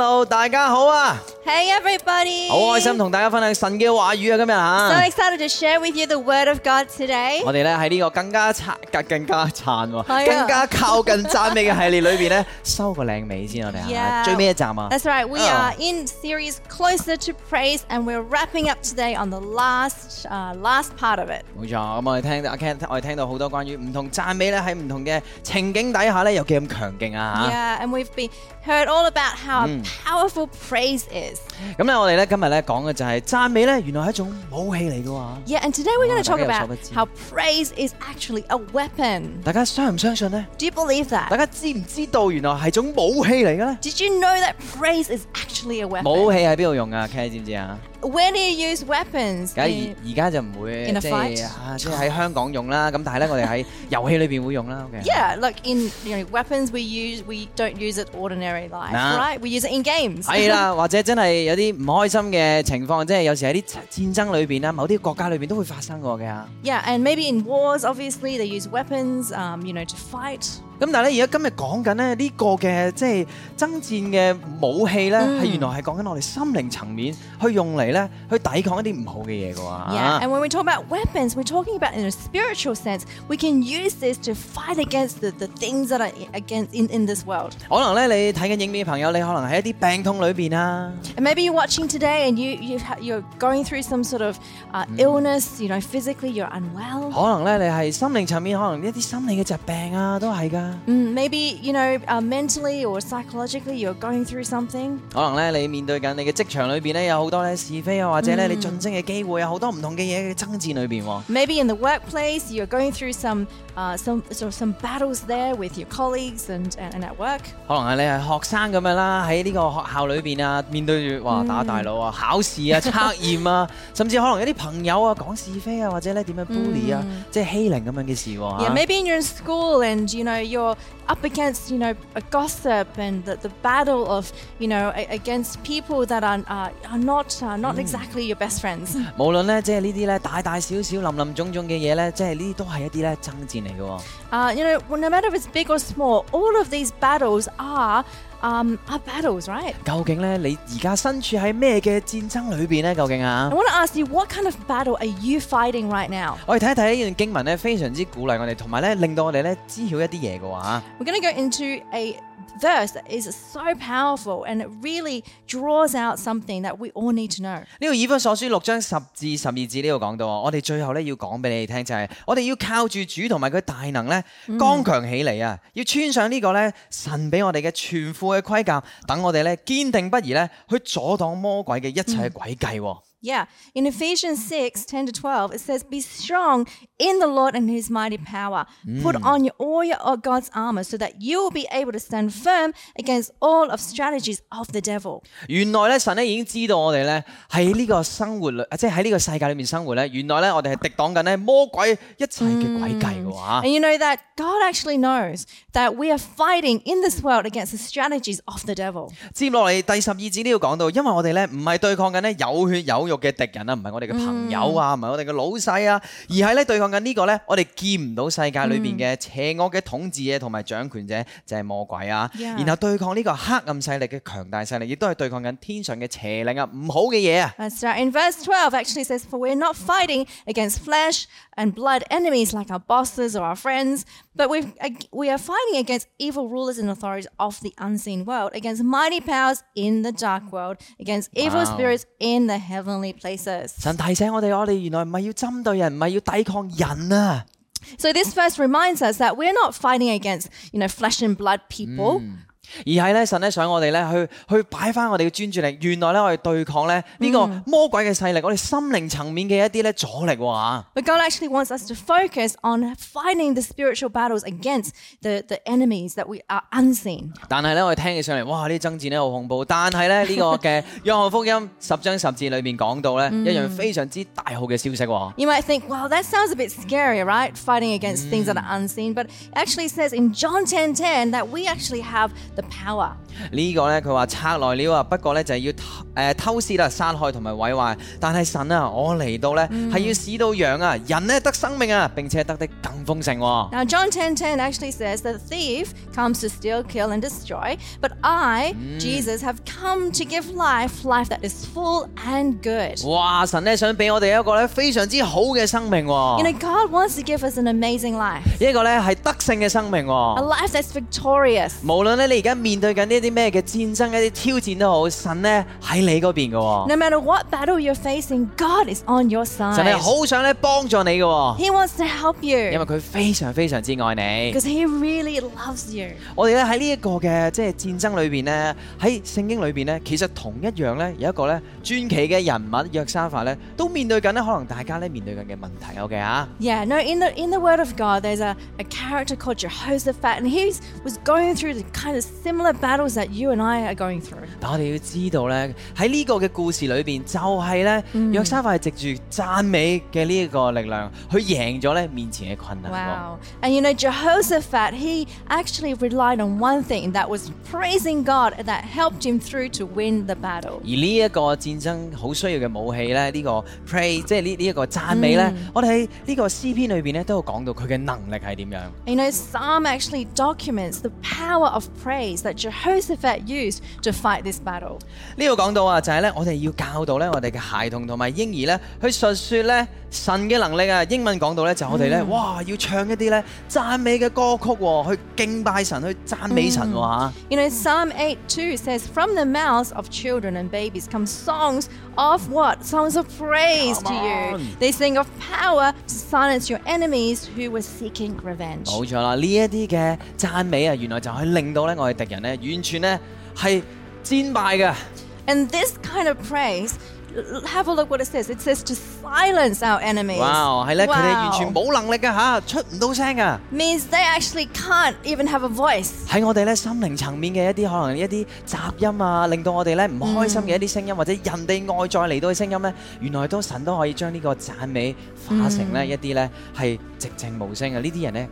Hello，大家好啊！ Hey everybody! 好开心同大家分享神嘅话语啊！今日 So 啊， excited to share with you the Word of God today. 我哋咧喺呢个更加撑、更更加撑喎，系啊更加靠近赞美嘅系列里边咧，收个靓尾先，我哋啊 Yeah 最尾一站啊！ That's right, we Oh. are in series Closer to Praise and we're wrapping up today on the last uh, last part of it. 冇错，咁我哋听到阿 Ken，我哋听到好多关于唔同赞美咧喺唔同嘅情景底下咧有几咁强劲啊 Yeah, and we've been heard all about how Mm. powerful praise is. 嚇！咁咧我哋咧今日咧講嘅就係讚美咧，原來係一種武器嚟嘅喎。 Yeah, and today we're going to Oh, talk 大家有所 about 不知。 how praise is actually a weapon. 大家相唔相信呢？ Do you believe 大 that? 家知唔知道原來係種武器嚟嘅咧？ Did you know that praise is actually a 武 weapon? 器喺邊度用啊？K 知唔知啊？ Where do you use weapons? 梗系 In- 而而家就唔会 In a 即 fight？系啊，即系喺香港用啦。咁但系咧，我哋喺游戏里边会用啦。OK。 Yeah, like in you know weapons we use we don't use it ordinary life, Nah. right? We use it in games. 系啦，或者真系有啲唔开心嘅情况，即系有时喺啲战争里边啦，某啲国家里边都会发生过嘅吓。 yeah, and maybe in wars, obviously they use weapons, um, you know, to fight. 咁但係咧，而家今日講緊咧呢個嘅即係爭戰嘅武器咧，係、原來係講緊我哋心靈層面去用嚟咧去抵抗一啲唔好嘅嘢嘅喎。 Yeah, and when we talk about weapons, we're talking about in a spiritual sense. We can use this to fight against the, the things that are against in, in this world. 可能咧你睇緊影片嘅朋友，你可能喺一啲病痛裏邊啊。 And maybe you're watching today and you, you ha- you're going through some sort of uh, illness, you know, physically you're unwell. 可能咧，你係心靈層面，可能一啲心理嘅疾病啊，都係 噶。 Mm, maybe, you know, uh, mentally or psychologically you're going through something. 可能咧，你面对紧你嘅职场里边咧，有好多咧是非啊，或者咧你晋升嘅机会啊，好多唔同嘅嘢嘅争战里边喎。 Maybe in the workplace, you're going through some uh, some so some battles there with your colleagues and, and, and at work. 可能係你係學生咁樣啦，喺呢個學校裏邊啊，面對住哇打大佬啊、考試啊、測驗啊，甚至可能有啲朋友啊講是非啊，或者咧點樣 bully 啊，即係欺凌咁樣嘅事喎。 Yeah, 嚇 maybe you're in school and you know you're up against you know a gossip and the, the battle of you know a, against people that are uh, are not uh, not exactly your best friends. 無論咧即係呢啲咧大大小小、林林總總嘅嘢咧，即係呢啲都係一啲咧爭戰 嚟嘅喎。 Uh, you know, well, no matter if it's big or small, all of these battles are um, are battles, right? 究竟咧你而家身处喺咩嘅战争里边咧？究竟啊 I？want to ask you, what kind of battle are you fighting right now? 我哋睇一睇呢段经文咧，非常之鼓励我哋，同埋咧令到我哋咧知晓一啲嘢嘅喎吓。 We're going to go into a verse that is so powerful and it really draws out something that we all need to know. 呢個以弗所書六章十至十二節呢度講到啊，我哋最後咧要講俾你哋聽就係、我哋要靠住主同埋佢大能咧，剛強起嚟啊！要穿上呢個咧神俾我哋嘅全副嘅盔甲，等我哋咧堅定不移咧去阻擋魔鬼嘅一切詭計喎。 Yeah, in Ephesians 6 10 to 12, it says, Be strong in the Lord and his mighty power. Put on your, all your, of God's armor so that you will be able to stand firm against all of strategies of the devil. 原来咧神咧已经知道我哋咧喺呢个生活里，即系喺呢个世界里面生活咧，原来咧我哋系敌挡紧咧魔鬼一切嘅诡计嘅喎吓 And you know that God actually knows that we are fighting in this world against the strategies of the devil. 接落嚟第十二节呢度讲到，因为我哋咧唔系对抗紧咧有血有 肉嘅敵人啊，唔係我哋嘅朋友啊，唔係我哋嘅老細啊，而係咧對抗緊呢個咧我哋見唔到世界裏邊嘅邪惡嘅統治者同埋掌權者，就係魔鬼啊。 Yeah 然後對抗呢個黑暗勢力嘅強大勢力，亦都係對抗緊天上嘅邪靈啊，唔好嘅嘢啊。 That's right. In verse 12, actually says, For we're not fighting against flesh and blood enemies like our bosses or our friends, but we've, we are fighting against evil rulers and authorities of the unseen world, against mighty powers in the dark world, against evil Wow. spirits in the heavenly places. 神提醒我哋，我哋原来唔系要针对人，唔系要抵抗人啊。 So this verse reminds us that we're not fighting against, you know, flesh and blood people. 而係咧，神咧想我哋咧去去擺翻我哋嘅專注力。原來咧我哋對抗咧呢個魔鬼嘅勢力，我哋心靈層面嘅一啲咧阻力喎嚇 But God actually wants us to focus on fighting the spiritual battles against the, the enemies that we are unseen. 但係咧，我哋聽起上嚟，哇！呢啲爭戰咧好恐怖。但係咧，呢、個嘅約翰福音十章十節裏邊講到咧，一樣非常之大好嘅消息喎。 You might think, well, that sounds a bit scary, right? Fighting against things that are unseen. But it actually says in John 10:10 that we actually have the power. 呢個呢，佢話賊來了啊，不過呢，就係要偷誒偷竊啊、殺害同埋毀壞。但係神啊，我嚟到呢，係要使到羊啊、人呢得生命啊，並且得的更豐盛喎。 Now, John 10:10 actually says that the thief comes to steal, kill, and destroy, but I, Jesus, have come to give life, life that is full and good. 哇！神呢，想俾我哋一個呢非常之好嘅生命 You 喎， know, God wants to give us an amazing life, 一個呢係得勝嘅生命 a 喎。 life that's victorious. 無論咧你而家 面對緊呢啲咩嘅戰爭、一啲挑戰都好，神呢喺你嗰邊嘅喎。 No matter what battle you're facing, God is on your 神 side. 係好想咧幫助你嘅喎， He wants to help 因為 you 佢非常非常之愛你。 because He really loves you. 我哋咧喺呢一個嘅即係戰爭裏邊呢，喺聖經裏邊呢，其實同一樣呢，有一個呢傳奇嘅人物約沙法呢，都面對緊呢可能大家呢面對緊嘅問題。OK 啊， Yeah, no, in the in the Word of God, there's a, a character called Jehoshaphat, and he was going through the kind of similar battles that you and I are going through. 但我哋要知道呢，喺呢个嘅故事里边，就系呢约沙法系藉住赞美嘅呢一个力量，去赢咗呢面前嘅困难喎。 Wow. And you know, Jehoshaphat, he actually relied on one thing that was praising God that helped him through to win the battle. 而呢一个战争好需要嘅武器咧，呢、个 pray 即系呢呢一个赞美咧，我哋喺呢个诗篇里边咧都有讲到佢嘅能力系点样。 You know, Psalm actually documents the power of praise that Jehoshaphat used to fight this battle. 呢度讲到啊，就系咧，我哋要教导咧我哋嘅孩童同埋婴儿咧，去述说咧神嘅能力啊。英文讲到咧，就我哋咧，哇，要唱一啲咧赞美嘅歌曲喎，去敬拜神，去赞美神喎吓。 You know, Psalm 8 2 says, From the mouths of children and babies come songs of what? Songs of praise Come to you. on. They sing of power to silence your enemies who were seeking revenge. 冇错啦，呢一啲嘅赞美啊，原来就可以令到咧我 哋敵人咧完全咧係戰敗嘅。 And this kind of praise, l- l- have a look what it says. It says to silence our enemies. 哇，係咧，佢哋完全 Wow. 冇能力嘅嚇，出唔到聲噶。 Means they actually can't even have a voice. 喺我哋咧心靈層面嘅一啲可能一啲雜音啊，令到我哋咧唔開心嘅一啲聲音，或者人哋外在嚟到嘅聲音咧，原來都神都可以將呢個讚美化成咧一啲咧係寂靜無聲嘅。呢啲人咧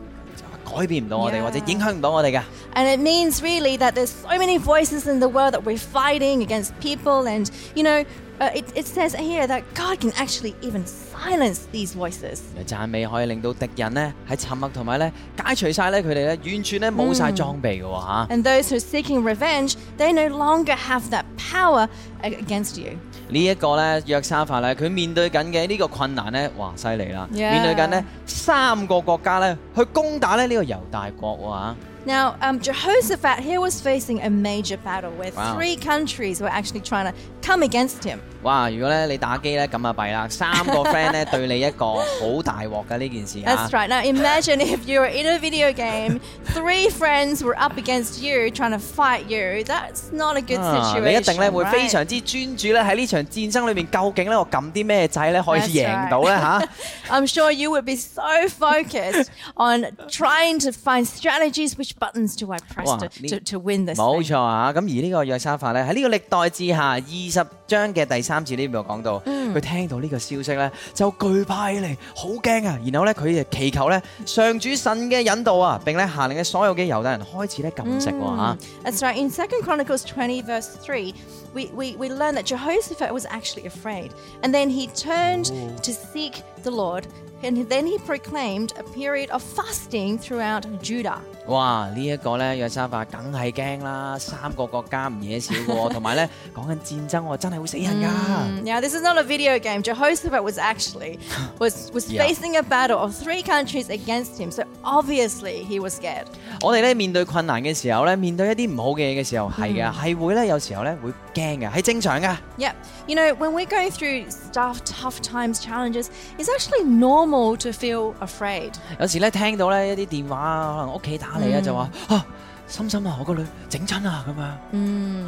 改變唔到我哋， Yeah. 或者影響唔到我哋嘅。 And it means really that there's so many voices in the world that we're fighting against people. And, you know, uh, it, it says here that God can actually even silence these voices. 原來讚美可以令到敵人咧喺沉默同埋咧解除晒咧佢哋咧完全咧冇晒裝備嘅喎嚇。 And those who are seeking revenge, they no longer have that power a- against you. 呢一个咧约沙法咧，佢面对紧嘅呢个困难咧，哇犀利啦！ Yeah. 面对紧呢三个国家咧去攻打咧呢个犹大国喎吓 Now, um, Jehoshaphat here was facing a major battle where Wow. three countries were actually trying to come against him. 哇！如果咧你打機咧咁啊弊啦，三個 friend 咧對你一個好大鑊嘅呢件事啊 That's！right. Now, imagine if you were in a video game, three friends were up against you trying to fight you. That's not a good 啊 situation. 你一定咧會 right? 非常之專注咧喺呢場戰爭裏面，究竟咧我撳啲咩掣咧可以 That's 贏到咧 right. 嚇？ I'm sure you would be so focused on trying to find strategies. Which buttons do I press Wow, to, ni- to, to win this? 冇 thing? 錯啊！咁而呢個約沙法咧喺呢個歷代志下二十章嘅第 三節呢度講到，佢、聽到呢個消息咧就懼怕起嚟，好驚啊！然後咧佢就祈求咧上主神嘅引導啊，並咧下令嘅所有嘅猶太人開始咧禁食喎嚇 That's right. In 2 Chronicles 20, verse 3, we, we, we learn that Jehoshaphat was actually afraid. And then he turned to seek the Lord. And then he proclaimed a period of fasting throughout Judah. 哇！呢、一个咧约沙法梗系惊啦，三个国家唔嘢少嘅喎，同埋咧讲紧战争喎，真系会死人㗎。 Now, this is not a video game. Jehoshaphat was actually was, was Yeah. facing a battle of three countries against him. So obviously he was scared. 我哋咧面對困難嘅時候咧，面對一啲唔好嘅嘢嘅時候，係嘅，係會咧有時候咧會驚嘅，係正常嘅。 Yeah. You know, when we're going through stuff, tough times, challenges, it's actually normal to feel afraid. 有時咧聽到咧一啲電話，可能屋企打嚟啊，就話啊， 心心啊，我個女整親啊咁樣，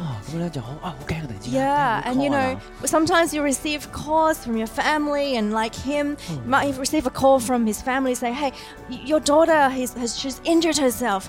啊咁咧就好啊，好驚啊！突然之間 Yeah, 聽 and 到 you call know, 啊 sometimes you receive calls from your family, and like him, you might receive a call from his family saying, "Hey, y- your daughter has, has she's injured herself."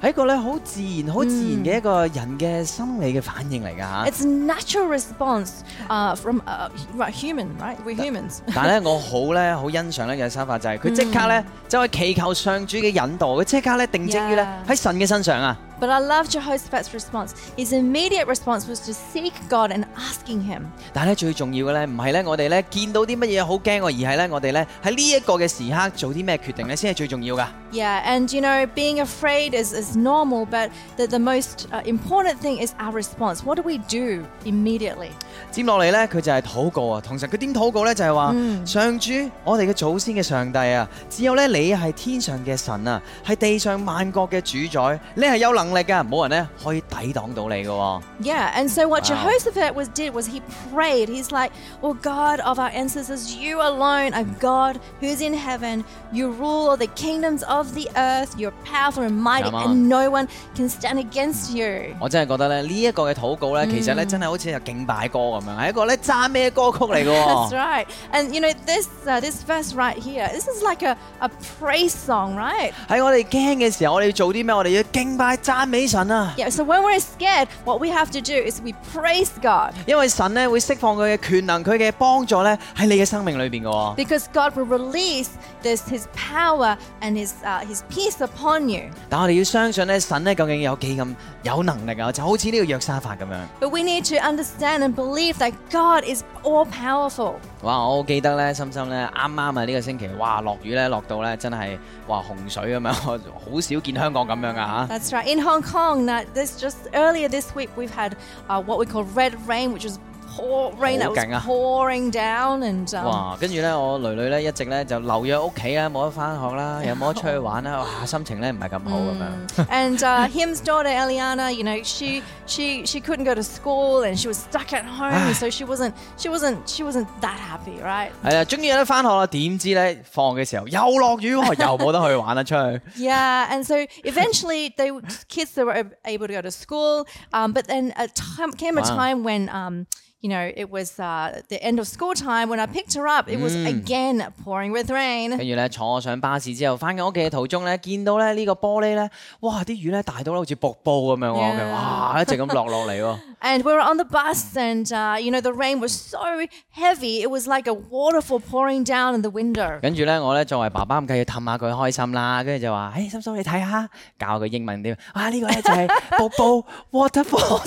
係一個咧好自然、好自然嘅一個人嘅心理嘅反應嚟㗎嚇。 It's a natural response uh, from uh, right, human, right? We're humans. 但係咧，我好咧好欣賞呢嘅手法就係佢即刻咧就係祈求上主嘅引導，佢即刻咧定睛於咧 Yeah. 喺神嘅身上啊！ Bye. But I love Jehoshaphat's response. His immediate response was to seek God and asking Him. 但係咧最重要嘅咧，唔係咧我哋咧見到啲乜嘢好驚喎，而係咧我哋咧喺呢一個嘅時刻做啲咩決定咧，先係最重要噶。 Yeah, and you know, being afraid is, is normal, but the, the most uh, important thing is our response. What do we do immediately? 接落嚟咧，佢就係禱告啊。同時佢點禱告咧？就係話、上主，我哋嘅祖先嘅上帝啊，只有咧你係天上嘅神啊，係地上萬國嘅主宰，你係有能 力噶，冇人咧可以抵挡到你嘅喎。 Yeah, and so what Wow. Jehoshaphat was did was he prayed. He's like, "Well, God of our ancestors, you alone are God who's in heaven. You rule all the kingdoms of the earth. You're powerful and mighty, Come on. and no one can stand against you." 我真系觉得咧，呢、一个嘅祷告咧，其实咧真系好似有敬拜歌咁样，系一个咧赞美嘅歌曲嚟嘅 That's 喎。 right. And you know this uh, this verse right here. This is like a, a praise song, right? 喺我哋惊嘅时候，我哋要做啲咩？我哋要敬拜赞 美神啊！ Yeah. So when we're scared, what we have to do is we praise God 因为神咧会释放佢嘅权能，佢嘅帮助咧喺你嘅生命里边嘅喎。 because God will release this His power and His uh, His peace upon you. 但我哋要相信咧，神咧究竟有几咁有能力啊？就好似呢个约沙法咁样。 But we need to understand and believe that God is all powerful. 哇！我好记得咧，深深咧啱啱啊呢个星期，哇落雨咧落到咧真系哇洪水咁样，我好少见香港咁样噶吓。 That's right. Hong Kong, that this just earlier this week, we've had uh, what we call red rain, which is pour, rain that was 好劲啊。 pouring down, and um, 哇！跟住咧，我女女咧一直咧就留咗喺屋企啦，冇得翻学啦，又冇得出去玩啦，哇！心情咧唔系咁好咁样。 and uh, him's daughter Eliana, you know, she she she couldn't go to school and she was stuck at home, so she wasn't she wasn't she wasn't that happy, right? 系啊，终于有得翻学啦，点知咧放学嘅时候又落雨喎，又冇得去玩啦出去。 Yeah, and so eventually they kids they were able to go to school, um, but then a time came a Wow. time when um, you know it was uh, the end of school time when I picked her up. It was again pouring with rain. 跟住咧坐上巴士之後，翻緊屋企嘅途中咧，見到咧呢個玻璃咧，哇！啲雨咧大到咧好似瀑布咁樣喎， Yeah. 哇！一直咁落落嚟喎。 And we were on the bus, and uh, you know the rain was so heavy; it was like a waterfall pouring down in the window. 跟住咧，我咧作为爸爸咁，梗系要氹下佢开心啦。跟住就话：，诶，心心你睇下，教佢英文点啊？呢、个咧就系瀑布 waterfall。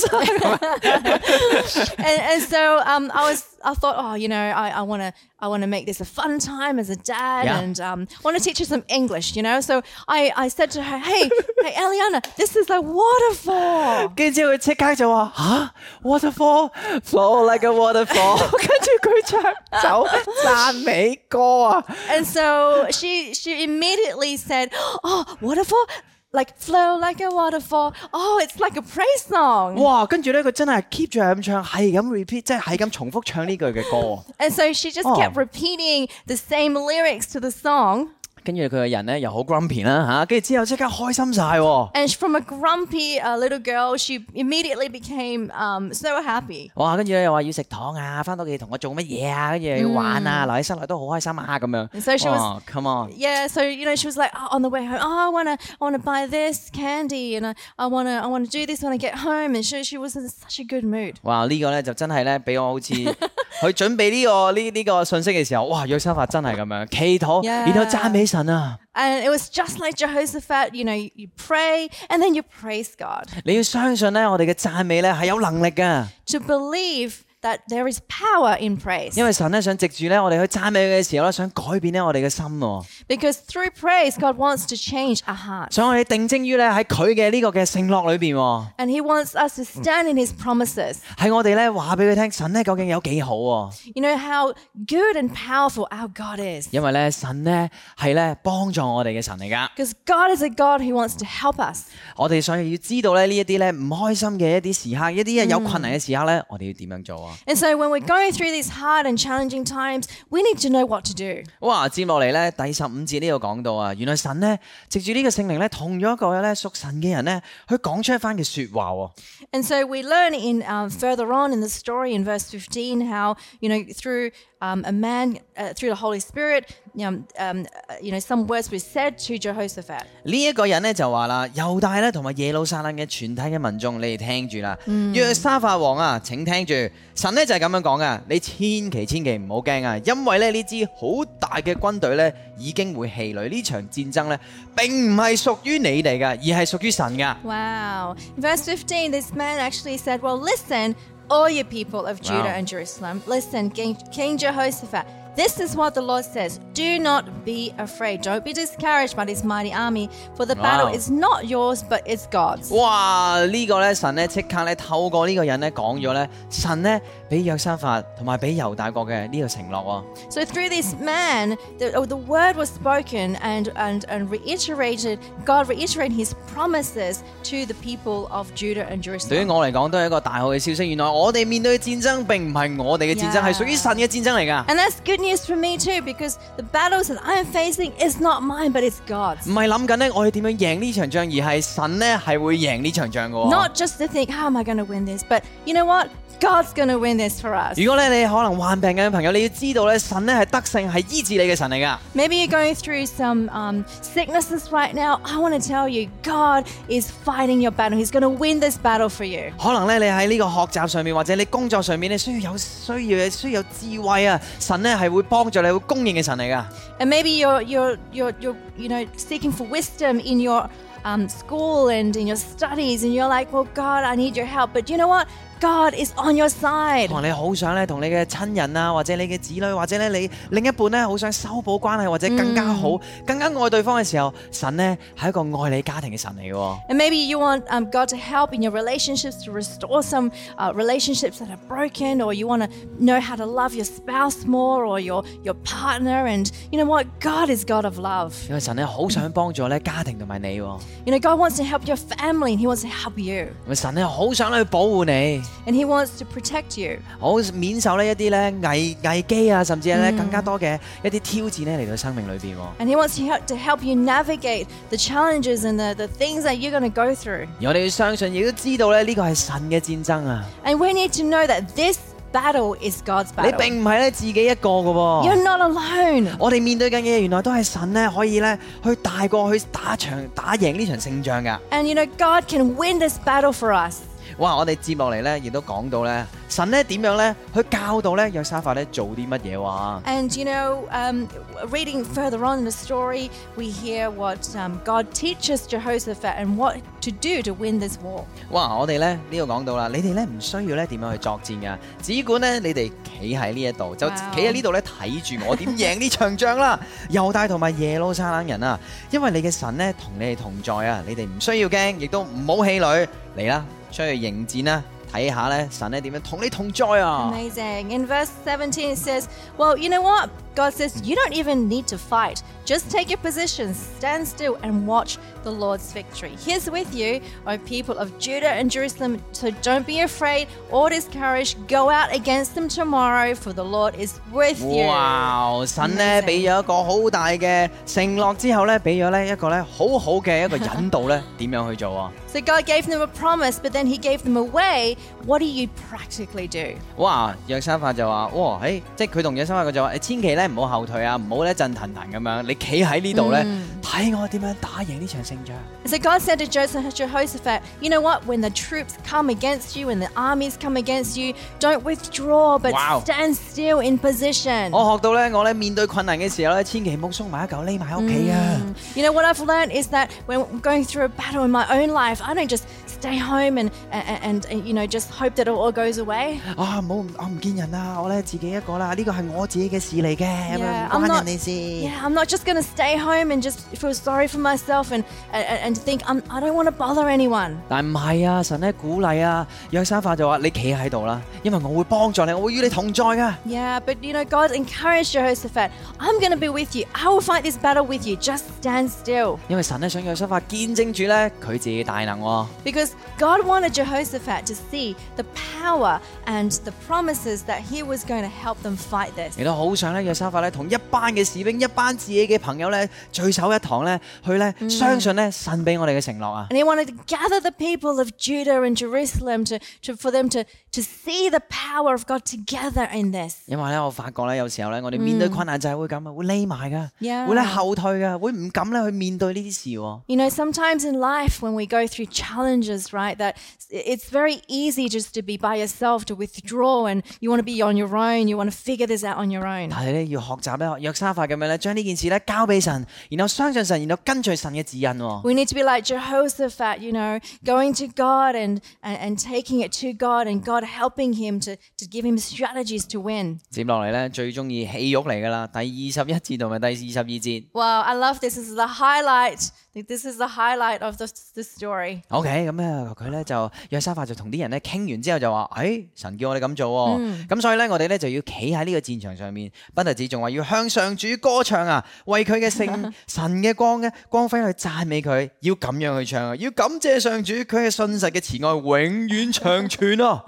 and, and so um, I was, I thought, oh, you know, I, I want to, I want to make this a fun time as a dad, Yeah. and um, want to teach her some English, you know. So I, I said to her, hey, hey, Eliana, this is a waterfall. 跟住之后佢即刻就话：吓 waterfall flow like a waterfall。跟住佢唱首赞美歌啊！ And so she, she immediately said, oh, waterfall, like flow like a waterfall. Oh, it's like a praise song. 哇！跟住咧，佢真系 keep 住系咁唱，系咁 repeat，即系系咁重复唱呢句嘅歌。 And so she just Oh. kept repeating the same lyrics to the song. 跟住佢個人咧又好 grumpy 啦嚇，跟住之後即刻開心晒喎。 And from a grumpy uh, little girl, she immediately became um, so happy. 哇！跟住咧又話要食糖啊，翻到屋企同我做乜嘢啊，跟住又要玩啊，留喺室內都好開心啊咁樣。 So she was- 哇，come on！ Yeah, so you know, she was like oh, on the way home. Oh, I wanna, I wanna buy this candy, and I, I wanna, I wanna do this when I get home. And she, she was in such a good mood. 哇！呢、個咧就真係咧，俾我好似去準備呢、個呢呢、個信息嘅時候，哇！約沙法真係咁樣祈禱 Yeah 然後讚美神 啊！ And it was just like Jehoshaphat. You know, you, you pray and then you praise God 你要相信咧，我哋嘅赞美咧系有能力噶， to believe that there is power in praise. 因为神咧想藉住咧我哋去赞美佢嘅时候咧，想改变咧我哋嘅心喎。 Because through praise, God wants to change our hearts. 所以我哋定睛于咧喺佢嘅呢个嘅承诺里边喎， And He wants us to stand in His promises. 系我哋咧话俾佢听，神咧究竟有几好喎？ You know how good and powerful our God is. 因为咧神咧系咧帮助我哋嘅神嚟噶， Because God is a God who wants to help us. 我哋所以要知道咧呢一啲咧唔开心嘅一啲时刻，一啲有困难嘅时刻咧，我哋要点样做啊？ And so when we're going through these hard and challenging times, we need to know what to do. 哇！接落嚟咧，第十五节呢度讲到啊，原来神咧藉住呢个圣灵咧，同咗一个咧属神嘅人咧，去讲出一番嘅说话喎。 And so we learn in um, further on in the story in verse 15 how, you know, through um, a man uh, through the Holy Spirit. You know, um, uh, you know, some words were said to Jehoshaphat. 呢一個人咧就話啦，猶大咧同埋耶路撒冷嘅全體嘅民眾，你哋聽住啦。約沙法王啊，請聽住，神咧就係咁樣講噶，你千祈千祈唔好驚啊，因為咧呢支好大嘅軍隊咧已經會氣餒，呢場戰爭咧並唔係屬於你哋噶，而係屬於神噶。 Wow. In verse 15, this man actually said, Well, listen, all you people of Judah Wow. and Jerusalem, listen, King, King Jehoshaphat. This is what the Lord says Do not be afraid. Don't be discouraged by this mighty army, for the battle Wow. is not yours, but it's God's. 哇！呢、个咧神咧即刻咧透过呢个人咧讲咗咧，神咧 俾约沙法同埋俾犹大国嘅呢个承诺喎。 So through this man, the, oh, the word was spoken and, and, and reiterated, God reiterated his promises to the people of Judah and 对于 Jerusalem. 我嚟讲都系一个大好嘅消息。原来我哋面对嘅战争并唔系我哋嘅战争， Yeah 系属于神嘅战争嚟㗎。 And that's good news for me too, because the battles that I'm facing is not mine, but it's God's. 唔系谂紧咧，我哋点样赢呢场仗，而系神咧系会赢呢场仗嘅喎。 Not just to think, how am I going to win this? But you know what? God's going to win this for us. 如果咧你可能患病嘅朋友，你要知道咧，神咧系得胜，系医治你嘅神嚟㗎。 Maybe you're going through some um, sicknesses right now. I want to tell you, God is fighting your battle. He's going to win this battle for you. 可能咧你喺呢个学习上面或者你工作上面，你需要有需要嘅需要有智慧啊！神咧系会帮助你，会供应嘅神嚟㗎。 And maybe you're you're you're you're you know seeking for wisdom in your um, school and in your studies, and you're like, well, God, I need your help. But you know what? God is on your side. 可能你好想咧同你嘅亲人啊，或者你嘅子女，或者咧你另一半咧好想修补关系，或者更加好、更加爱对方嘅时候，神咧系一个爱你家庭嘅神嚟嘅喎。 And maybe you want um, God to help in your relationships to restore some uh, relationships that are broken, or you want to know how to love your spouse more or your, your partner. And you know what? God is God of love. 因为神咧好想帮助咧家庭同埋你喎， You know, God wants to help your family and He wants to help you. 因为神咧好想去保护你， And He wants to protect you. 好免受呢一啲咧危危机啊，甚至系咧更加多嘅一啲挑战咧嚟到生命里边喎。 And He wants to help, to help you navigate the challenges and the, the things that you're going to go through. 而我哋要相信，亦都知道咧呢个系神嘅战争啊！ And we need to know that this battle is God's 你 battle. 并唔系咧自己一个嘅喎。 You're not alone. 我哋面对紧嘅嘢，原来都系神咧可以咧去带过去打场打赢呢场胜仗噶。 And you know, God can win this battle for us. 哇！我哋接落嚟咧，亦都講到咧，神咧點樣咧去教導咧約沙法咧做啲乜嘢話？ And you know, um, reading further on in the story, we hear what um, God teaches Jehoshaphat and what to do to win this war. 哇！我哋咧呢度講到啦，你哋咧唔需要咧點樣去作戰噶，只管咧你哋企喺呢一度，就 Wow 企喺呢度咧睇住我點贏呢場仗啦。猶大同埋耶路撒冷人啊，因為你嘅神咧同你哋同在啊，你哋唔需要驚，亦都唔好氣餒，嚟啦， 出去迎戰啦，睇下咧神咧點樣同你同在啊！ Amazing. In verse 17, it says, Well, you know what? God says, You don't even need to fight. Just take your positions, stand still, and watch the Lord's victory. He's with you, O people of Judah and Jerusalem. So don't be afraid or discouraged. Go out against them tomorrow, for the Lord is with you. 哇！神咧 Amazing 俾咗一个好大嘅承诺之后咧，俾咗咧一个咧好好嘅一个引导咧，点样去做啊？ So God gave them a promise, but then He gave them a way. What do you practically do? 哇！约沙法就话：哇，诶，即系佢同约沙法佢就话：你千祈咧 唔好後退啊，唔好咧震騰騰咁樣，你企喺呢度咧睇我點樣打贏呢場勝仗。 And so God said to Joseph, Jehoshaphat, you know what? When the troops come against you and the armies come against you, don't withdraw, but Wow. stand still in position. 我學到咧，我咧面對困難嘅時候咧，千祈唔好鬆埋一嚿匿埋喺屋企啊！ You know what I've learned is that when I'm going through a battle in my own life, I don't just stay home and and, and, and you know just hope that it all goes away. 啊，唔好我唔見人啊，我咧自己一個啦，呢個係我自己嘅事嚟嘅， 咁样 Yeah, 唔 I'm 关 not- 人哋事。 Yeah, I'm not just going to stay home and just feel sorry for myself and and, and think I'm, I don't want to bother anyone. 但唔系啊，神咧鼓励啊，约沙法就话：你企喺度啦，因为我会帮助你，我会与你同在噶。 Yeah, but you know, God encouraged Jehoshaphat, I'm going to be with you. I will fight this battle with you. Just stand still. 因为神咧想约沙法见证住咧佢自己大能喎。 Because God wanted Jehoshaphat to see the power and the promises that he was going to help them fight this. 亦都好想咧约 沙法咧，同一班嘅士兵、一班自己嘅朋友咧聚首一堂咧，去咧相信咧神俾我哋嘅承諾啊。And he wanted to gather the people of Judah and Jerusalem to to for them to to see the power of God together in this。因為咧，我發覺咧，有時候咧，我哋面對困難就係會咁啊，會匿埋㗎，會咧後退㗎，會唔敢咧去面對呢啲事喎。You know, sometimes in life when we go through challenges, right, that it's very easy just to be by yourself, to withdraw, and you want to be on your own, you want to figure this out on your own。但係咧。要学习咧，约沙法咁样咧，将呢件事咧交俾神，然后相信神，然后跟随神嘅指引喎。 We need to be like Jehoshaphat, you know, going to God and, and, and taking it to God and God helping him to, to give him strategies to win. 接落嚟咧，最中意戏肉嚟噶啦，第二十一节同埋第二十二节。 Wow, I love this. This is the highlight. This is the highlight of the, the story. OK，咁咧佢咧就约沙法就同啲人咧倾完之后就话：，诶、神叫我哋咁做喎、咁、所以咧我哋咧就要企喺呢个战场上面，不特止仲话要向上主歌唱啊，为佢嘅圣神嘅光嘅光辉去赞美佢，要咁样去唱啊，要感谢上主佢嘅信实嘅慈爱永远长存啊！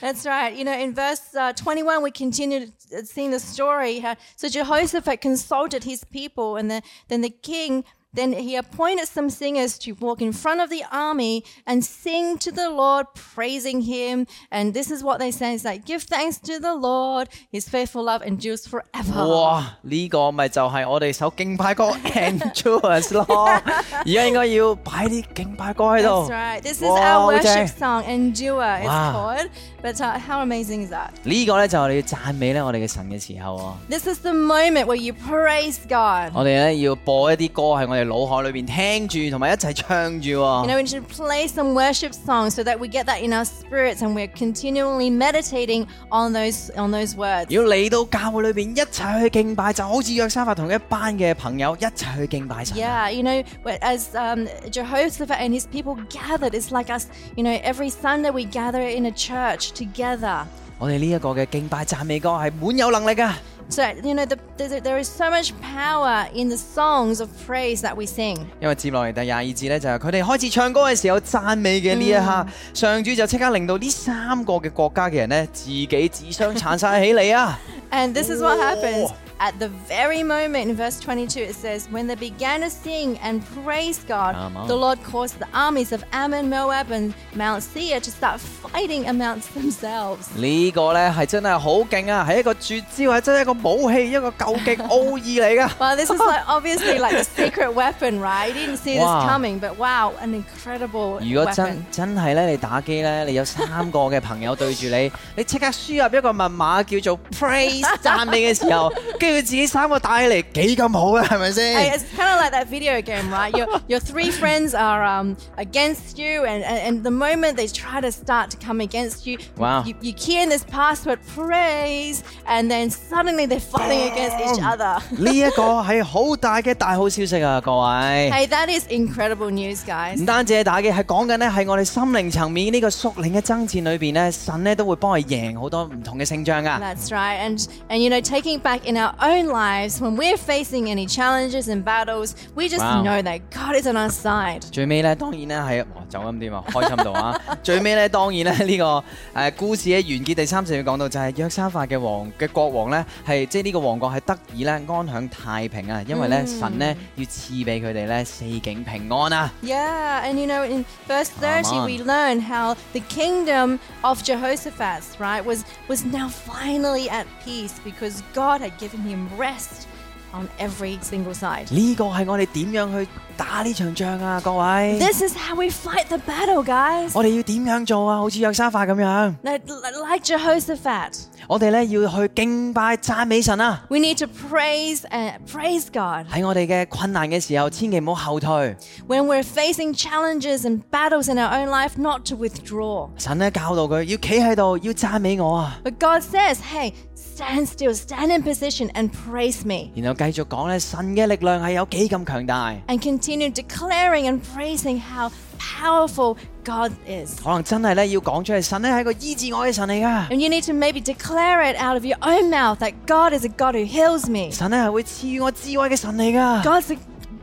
That's right. You know, in verse uh, 21, we continue seeing the story. How, so Jehoshaphat consulted his people, and the, then the king. Then he appointed some singers to walk in front of the army and sing to the Lord, praising him. And this is what they say: "It's like give thanks to the Lord; His faithful love endures forever." 哇！呢、个咪就系我哋首敬拜歌 Endurance 咯，而家应该要摆啲敬拜歌喺 That's 度。 right. This is 哇 our 好正 worship song, "Endure." It's Wow. called. But uh, how amazing is that? 呢个咧就系我哋要赞美咧我哋嘅神嘅时候喎。 This is the moment where you praise God. 我哋咧要播一啲歌喺我哋脑海里边听住，同埋一齐唱住 You 喎。 know, we should play some worship songs so that we get that in our spirits and we're continually meditating on those on those words. 要嚟到教会里边一齐去敬拜，就好似约沙法同一班嘅朋友一齐去敬拜神。 Yeah, you know, but as um, Jehoshaphat and his people gathered, it's like us, you know, every Sunday we gather in a church together. 我哋呢一個嘅敬拜讚美歌係滿有能力噶。 So, you know, the, there, there is so much power in the songs of praise that we sing. 因為接落嚟第廿二節咧，就係佢哋開始唱歌嘅時候讚美嘅呢一刻，上主就即刻令到呢三個嘅國家嘅人咧，自己自相殘殺起嚟啊！ And this is what happens. At the very moment in verse 22, it says, When they began to sing and praise God, Come on. the Lord caused the armies of Ammon, Moab, and Mount Seir to start fighting amongst themselves. 呢个咧系真系好劲啊，系一个绝招，系真系一个武器，一个究极奥义嚟噶。 Well, this is like obviously like a secret weapon, right? You didn't see this Wow. coming, but wow, an incredible 如果 weapon. 真真系咧，你打机咧，你有三个嘅朋友对住你，你即刻输入一个密码叫做 praise 赞美嘅时候， 跟住自己三个打起嚟几咁好啊，系咪 Hey, 先？ it's kind of like that video game, right? Your your three friends are um, against you, and, and, and the moment they try to start to come against you, Wow. you, you key in this password praise, and then suddenly they're fighting against each other. 呢一个系好大嘅大好消息啊，各位！ hey, that is incredible news, guys. 唔单止系打机，系讲紧咧系我哋心灵层面呢个属灵嘅争战里边咧，神咧都会帮我哋赢好多唔同嘅胜仗噶。 That's right. And and you know, taking back in our own lives when we're facing any challenges and battles, we just Wow. know that God is on our side. 最尾咧，当然咧系哇就咁点啊，开心到啊！最尾咧，当然咧呢、个诶、呃故事嘅完结第三节要讲到就系约沙法嘅王嘅国王咧，系即系呢个王国系得以咧安享太平啊，因为咧、神咧要赐俾佢哋咧四境平安啊！ Yeah, and you know, in verse Come 30, on. we learn how the kingdom of Jehoshaphat, right, was, was now finally at peace because God had given him rest on every single side. 呢、个系我哋点样去打呢场仗啊，各位！ This is how we fight the battle, guys. 我哋要点样做啊？好似约沙法咁样， Like, like Jehoshaphat, 我哋咧要去敬拜赞美神啊！ we need to praise and praise God. 喺我哋嘅困难嘅时候，千祈唔好后退。 When we're facing challenges and battles in our own life, not to withdraw. 神咧教导佢要企喺度，要赞美我啊！ But God says, hey, stand still, stand in position and praise me. 然后继续讲咧，神嘅力量系有几咁强大。 and continue declaring and praising how powerful God is. 可能真系咧要讲出嚟，神咧系一个医治我嘅神嚟噶。 And you need to maybe declare it out of your own mouth that God is a God who heals me. 神咧系会赐予我智慧嘅神嚟噶。 God's a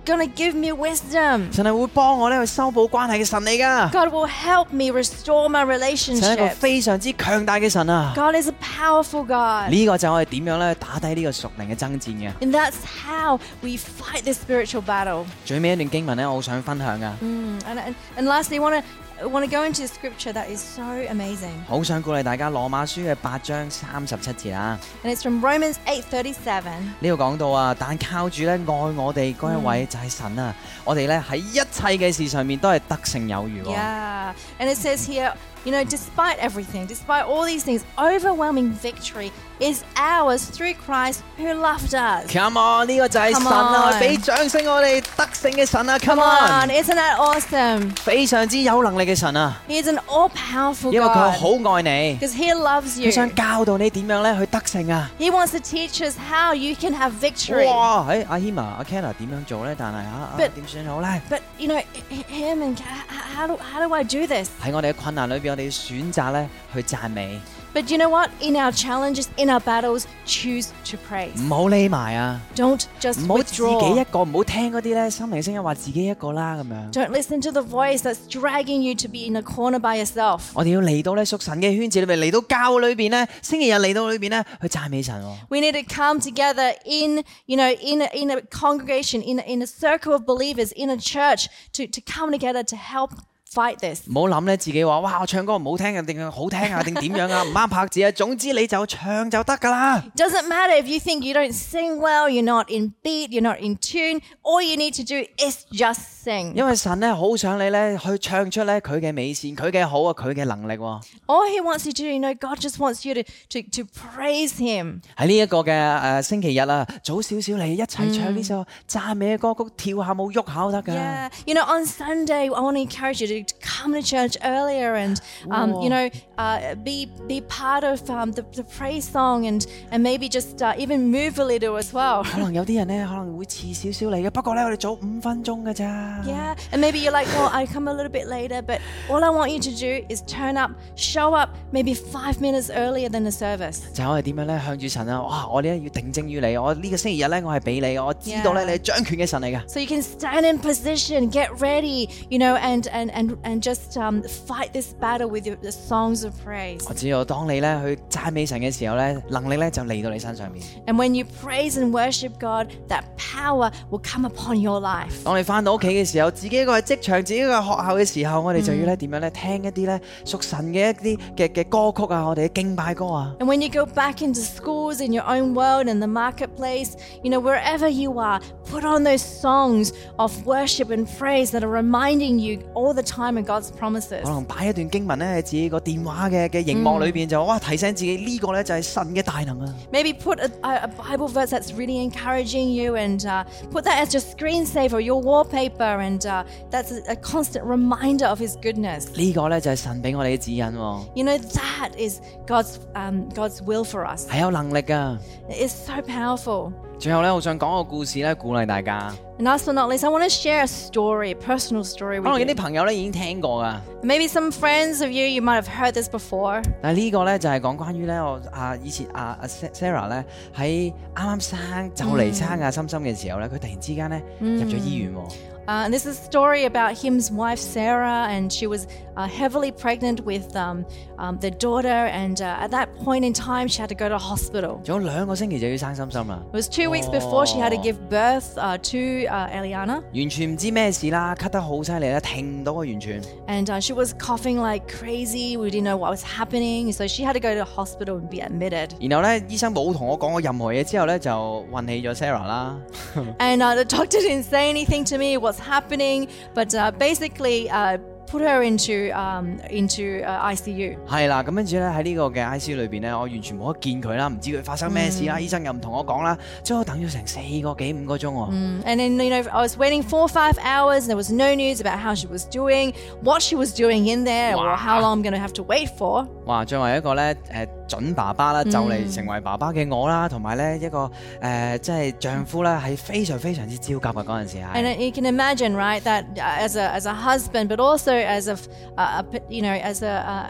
gonna give me wisdom. 神系会帮我咧去修补关系嘅神嚟噶， God will help me restore my 神系一个 relationship. 非常之强大嘅神啊！ God is a powerful God. 呢个就系我哋点样咧打低呢个属灵嘅争战嘅。 And that's how we fight this spiritual battle. 最尾一段经文咧，我好想分享噶， Mm, and, and, and lastly, I want to want to go into scripture that is so amazing. 好想鼓勵大家羅馬書嘅八章三十七節啊！ And it's from Romans 8:37. 呢度講到啊，但靠住咧愛我哋嗰一位就係神啊！我哋咧喺一切嘅事上面都係得勝有餘喎。 Yeah. And it says here, you know, despite everything, despite all these things, overwhelming victory is ours through Christ who loved us. Come on，呢个就系神 Come 啊！ on 俾掌声我哋得胜嘅神啊 Come ！Come on, on， isn't that awesome? 非常之有能力嘅神啊！ He is an all-powerful 因为佢 God 好爱你， because He loves 佢 you. 想教导你点样咧去得胜啊！ He wants to teach us how you can have victory. 哇！诶阿 Hima、阿 Kenna 点样做咧？但系啊啊 But- 点算好咧？ But you know, h- him and h- how do how do I do this? 喺我哋嘅困难里边， 我哋要选择咧去赞美， But you know what? In our challenges, in our battles, choose to praise. 唔好匿埋啊！ Don't just 唔好自己 withdraw. 一个，唔好听嗰啲咧心灵声音话自己一个啦咁样。 Don't listen to the voice that's dragging you to be in a corner by yourself. 我哋要嚟到咧属神嘅圈子里边，嚟到教会里边咧，星期日嚟到里边咧去赞美神喎。 We need to come together in, you know, in a, in a congregation, in a, in a circle of believers, in a church, to, to come together to help fight this. 唔好諗咧自己話哇我唱歌唔好聽啊，定係好聽啊，定點樣啊，唔啱拍子啊，總之你就唱就得㗎啦。 Doesn't matter if you think you don't sing well, you're not in beat, you're not in tune. All you need to do is just sing. 因為神咧好想你咧去唱出咧佢嘅美善，佢嘅好啊，佢嘅能力喎。 All he wants you to do, you know, God just wants you to, to, to praise him. 喺呢一個嘅誒星期日啊，早少少嚟一齊唱呢首讚美嘅歌曲，跳下舞喐下都得㗎。 Yeah, you know, on Sunday, I want to encourage you to come to church earlier and, um, you know, uh, be be part of um, the, the praise song and and maybe just uh, even move a little as well. 可能有啲人咧可能会迟少少嚟嘅，不过咧我哋早五分钟㗎咋。 Yeah, and maybe you're like, well, I come a little bit later, but all I want you to do is turn up, show up maybe five minutes earlier than the service. 就系我哋点样咧向住神啊！哇！我哋咧要定睛于你，我呢个星期日咧我系俾你，我知道咧 Yeah 你系掌权嘅神嚟㗎。 So you can stand in position, get ready, you know, and and and and just um, fight this battle with your, the songs of praise. 我知道当你咧去赞美神嘅时候咧，能力咧就嚟到你身上面。 And when you praise and worship God, that power will come upon your life. 当你翻到屋企嘅时候，自己一个系职场，自己一个系学校嘅时候，我哋就要咧点样咧听一啲咧属神嘅一啲嘅嘅歌曲啊，我哋嘅敬拜歌啊。 And when you go back into schools, in your own world, in the marketplace, you know, wherever you are, put on those songs of worship and praise that are reminding you all the time of God's promises. 可能摆一段经文咧喺自己个电话嘅嘅荧幕里边就哇提醒自己呢个咧就系神嘅大能啊！ Maybe put a, a, a Bible verse that's really encouraging you and uh, put that as your screensaver, your wallpaper, and uh, that's a, a constant reminder of His goodness. 呢个咧就系神俾我哋嘅指引喎， You know, that is God's, um, God's will for us. 系有能力噶。 It's so powerful. 最後咧，我想講個故事咧，鼓勵大家。 And last but not least, I want to share a story, a personal story 可能 with 有啲 you. 朋友咧已經聽過噶， Maybe some friends of you, you might have heard this before. 但係呢個咧就係講關於咧我啊以前啊啊 Sarah 咧喺啱啱生就嚟生啊心心嘅時候咧，佢突然之間咧入咗醫院喎。 Uh, and this is a story about him's wife Sarah, and she was uh, heavily pregnant with um, um, their daughter. And uh, at that point in time, she had to go to hospital. 仲有两个星期就要生心心啦， It was two weeks before she had to give birth uh, to uh, Eliana, 完全唔知咩事啦，咳得好犀利啦，停唔到啊完全。 and uh, she was coughing like crazy. We didn't know what was happening, so she had to go to hospital and be admitted. 然后咧医生冇同我讲过任何嘢之后咧就运起咗 Sarah 啦。 And uh, the doctor didn't say anything to me what's happening, but uh, basically uh, put her into um, into uh, ICU. 系啦，咁跟住咧喺呢个嘅 ICU 里边咧，我完全冇得见佢啦，唔知佢发生咩事啦，医生又唔同我讲啦，之后等咗成四个几五个钟喎。 And then, you know, I was waiting four or five hours. And there was no news about how she was doing, what she was doing in there, or Wow. how long I'm going to have to wait for. 哇！作为一个咧诶 準爸爸啦，就嚟成為爸爸嘅我啦，同埋咧一個誒、呃即係丈夫啦，係非常非常之焦急嘅嗰陣時 And 係。 you can imagine, right, that uh, as a, as a husband, but also as a, f- uh, a p- you know, as a,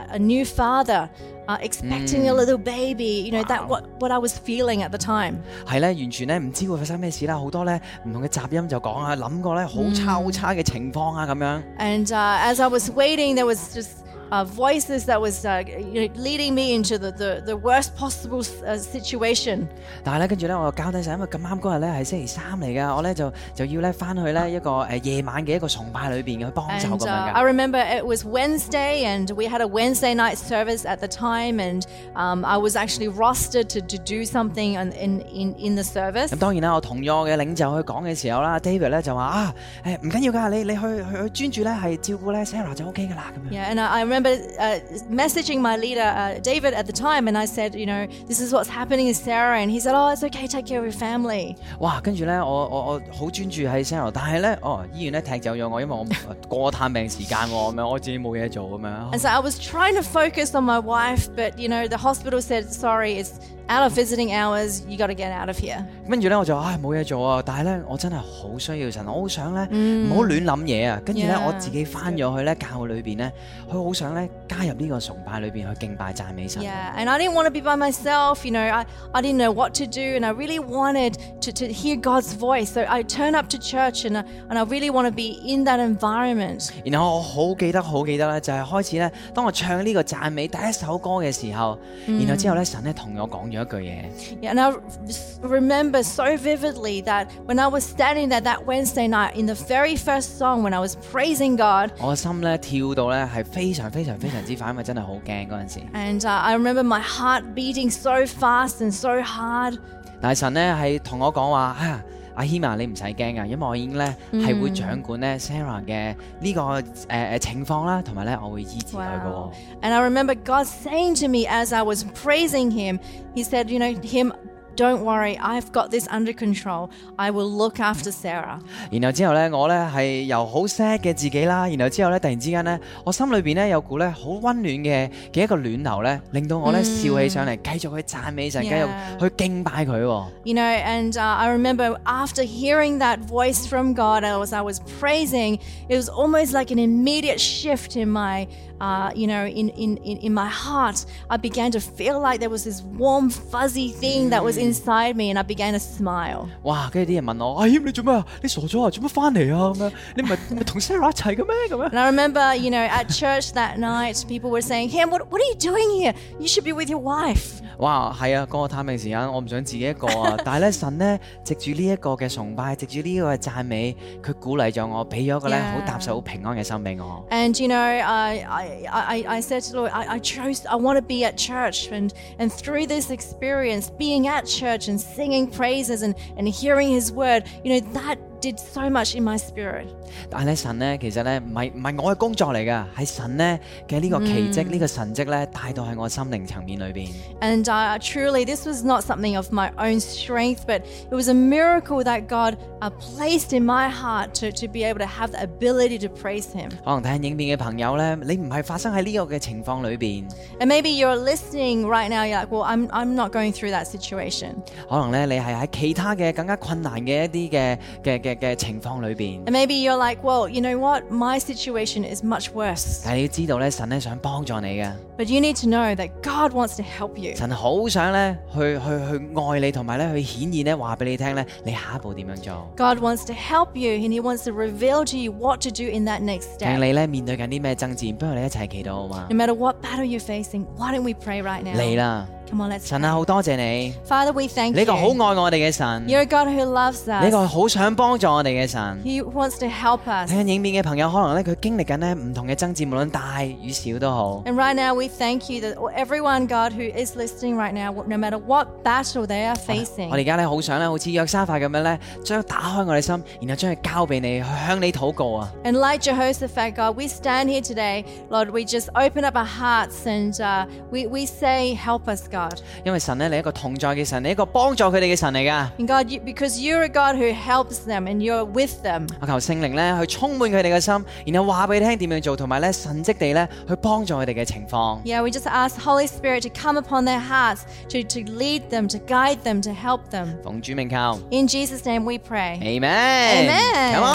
a, a new father, uh, expecting a little baby, you know, that what, what I was feeling at the time. 係咧，完全咧唔知會發生咩事啦，好多咧唔同嘅雜音就講啊，諗過咧好差好差嘅情況啊咁樣。 And uh, as I was waiting, there was just uh, voices that was uh, you know, leading me into the, the, the worst possible uh, situation. 但系咧，跟住咧，我就交低晒，因为咁啱嗰日咧系星期三嚟噶，我咧就就要咧翻去咧一个诶夜晚嘅一个崇拜里边去帮手 And 咁 uh, 样 I 嘅。 remember it was Wednesday, and we had a Wednesday night service at the time, and um, I was actually rostered to, to do something in, in, in, in the service. 咁当然啦，我同咗我嘅领袖去讲嘅时候啦，David 咧就话啊诶唔紧要㗎，你你去去去专注咧系照顾咧 Sarah 就 OK 㗎啦咁样。 Yeah, and I, I remember uh, messaging my leader, uh, David, at the time, and I said, you know, this is what's happening with Sarah, and he said, oh, it's okay, take care of your family. 哇！跟住咧，我我我好专注喺 Sarah，但系咧，哦医院咧踢走咗我，因为我过探病时间喎，咁样我自己冇嘢做咁样。 And so I was trying to focus on my wife, but, you know, the hospital said, sorry, it's out of visiting hours, you got to get out of here. 跟住咧我就唉冇嘢做啊，但系咧我真系好需要神，我好想咧唔好乱谂嘢啊。跟住咧 Yeah 我自己翻咗去咧教会里边咧，佢好想 咧加入呢个崇拜里边去敬拜赞美神。 Yeah, and I didn't want to be by myself, you know, I, I didn't know what to do, and I really wanted to, to hear God's voice. So I turned up to church, and I, and I really want to be in that environment. 然后我好记得好记得咧，就系开始咧，当我唱呢个赞美第一首歌嘅时候，然后之后咧神咧同我讲咗一句嘢。 Yeah, and I s- remember so vividly that when I was standing there that Wednesday night in the very first song, when I was praising God, 我心咧跳到咧系非常 非常非常之快，因為真係好驚嗰陣時。 and uh, I remember my heart beating so fast and so hard. 但係神咧係同我講話啊，阿希啊，你唔使驚啊，因為我已經咧係會掌管咧 Sarah 嘅呢、個誒誒、呃情況啦，同埋咧我會醫治佢嘅喎 Wow. And I remember God saying to me as I was praising Him, He said, You know, Him, don't worry, I've got this under control. I will look after Sarah. 然后之后咧，我咧系由好 sad 嘅自己啦，然后之后咧突然之间咧，我心里边咧有股咧好温暖嘅嘅一个暖流咧，令到我咧笑起上嚟，继续去赞美神，继续 Yeah 去敬拜佢喎。 You know, and uh, I remember after hearing that voice from God as I was praising, it was almost like an immediate shift in my, uh, you know, in, in, in, in my heart. I began to feel like there was this warm, fuzzy thing that was inside me, and I began to smile. 哇！跟住啲人问我：阿谦你做咩啊？你傻咗啊？做乜翻嚟啊？咁样你唔系你唔系同 Sarah 一齐嘅咩？咁样。 And I remember, you know, at church that night, people were saying, Ham, what, what are you doing here? You should be with your wife. 哇，系啊，嗰、个探病时间，我唔想自己一个啊。但系咧，神咧藉住呢一个嘅崇拜，藉住呢个嘅赞美，佢鼓励咗我，俾咗个咧 Yeah 好踏实、好平安嘅心俾我。 And you know, I, I, I, I said to the Lord, I, I chose, I want to be at church, and and through this experience, being at church and singing praises and and hearing His word, you know, that did so much in my spirit. 但系咧，神咧其实咧唔系唔系我嘅工作嚟㗎，系神咧嘅呢个奇迹、呢、个神迹咧带到喺我心灵层面里边。 And uh, truly, this was not something of my own strength, but it was a miracle that God uh, placed in my heart to, to be able to have the ability to praise Him. 可能睇紧影片嘅朋友咧，你唔系发生喺呢个嘅情况里边， And maybe you're listening right now, you're like, well, I'm, I'm not going through that situation. 可能咧你系喺其他嘅更加困难嘅一啲嘅嘅嘅 嘅情況裏邊。 And maybe you're like, well, you know what? My situation is much worse. 但係你要知道咧，神咧想幫助你嘅。 But you need to know that God wants to help you. 神好想咧去去去愛你，同埋咧去顯現咧話俾你聽咧，你下一步點樣做？ God wants to help you and He wants to reveal to you what to do in that next 睇 step. 你咧面對緊啲咩爭戰，不如我哋一齊祈禱好嘛 No？matter what battle you're facing, why don't we pray right now? 嚟啦， Come on, let's 神啊， pray. 好多谢你， Father, we thank 你个好 you. 爱我哋嘅神， You're a God who loves 你 us. 个好想帮助我哋嘅神。 He wants to help us. 睇紧影片嘅朋友，可能咧佢经历紧咧唔同嘅争战，无论大与小都好。 And right now, we thank you that everyone, God, who is listening right now, no matter what battle they are facing, 我哋而家咧好想咧，好似约沙法咁样咧，将打开我哋心，然后将佢交俾你，去向你祷告啊！ And like Jehoshaphat, God, we stand here today, Lord, we just open up our hearts and uh, we, we say, Help us, God. God. 因为神咧，你系一个同在嘅神，你系一个帮助佢哋嘅神嚟噶。 And God, you, because you're a God who helps them and you're with them. 我求圣灵咧去充满佢哋嘅心，然后话俾你听点样做，同埋咧神迹地咧去帮助佢哋嘅情况。 Yeah, we just ask Holy Spirit to come upon their hearts, to, to lead them, to guide them, to help them. 奉主名求 In Jesus' name we pray. Amen。 Amen Come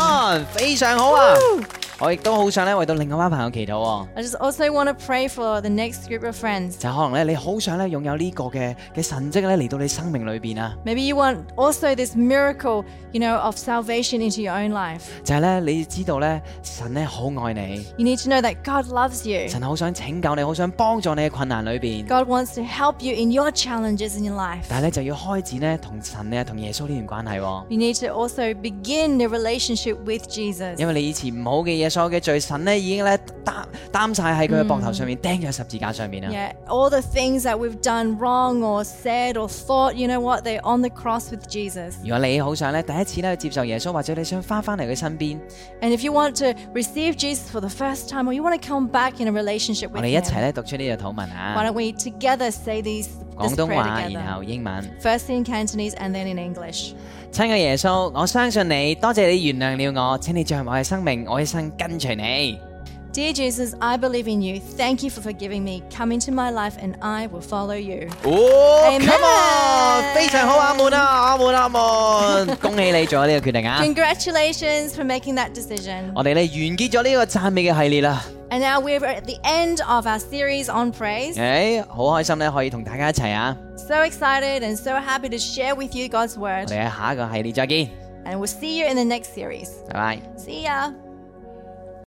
on，非常好啊！ Woo! 我亦都好想咧为到另外一班朋友祈祷喎。 I just also want to pray for the next group of friends. 就可能咧，你好想咧拥 有呢個嘅嘅神蹟咧嚟到你生命裏邊啊！ Maybe you want also this miracle, you know, of salvation into your own life. 就係咧，你知道咧，神咧好愛你， You need to know that God loves you. 神好想拯救你，好想幫助你嘅困難裏邊。 God wants to help you in your challenges in your life. 但係咧就要開展咧同神咧同耶穌呢段關係喎。 You need to also begin the relationship with Jesus. 因為你以前唔好嘅嘢，所有嘅罪，神咧已經咧擔擔晒喺佢嘅膊頭上面，釘咗十字架上面啊！ Yeah, all the things that we've done wrong or said or thought, you know what? They're on the cross with Jesus. 如果你好想咧第一次咧接受耶稣，或者你想翻翻嚟佢身边， And if you want to receive Jesus for the first time or you want to come back in a relationship 我 with 哋一 him, 齐咧读出呢个祷文 why 啊！ don't we together say these 广 this 东 prayer 话，然 together? 后英文。 First in Cantonese and then in English. 亲爱耶稣，我相信你，多谢你原谅了我，请你进入我嘅生命，我一生跟随你。 Dear Jesus, I believe in you. Thank you for forgiving me. Come into my life and I will follow you. 哦 Amen come on，非常好，阿门啊，阿门阿门，恭喜你做咗呢个决定啊！ Congratulations for making that decision. 我哋咧完结咗呢个赞美嘅系列啦， And now we're at the end of our series on praise. 诶，好开心咧可以同大家一齐啊！ So excited and so happy to share with you God's 我 word. 哋喺下一个系列再见， And we'll see you in the next series. 拜拜。 See ya.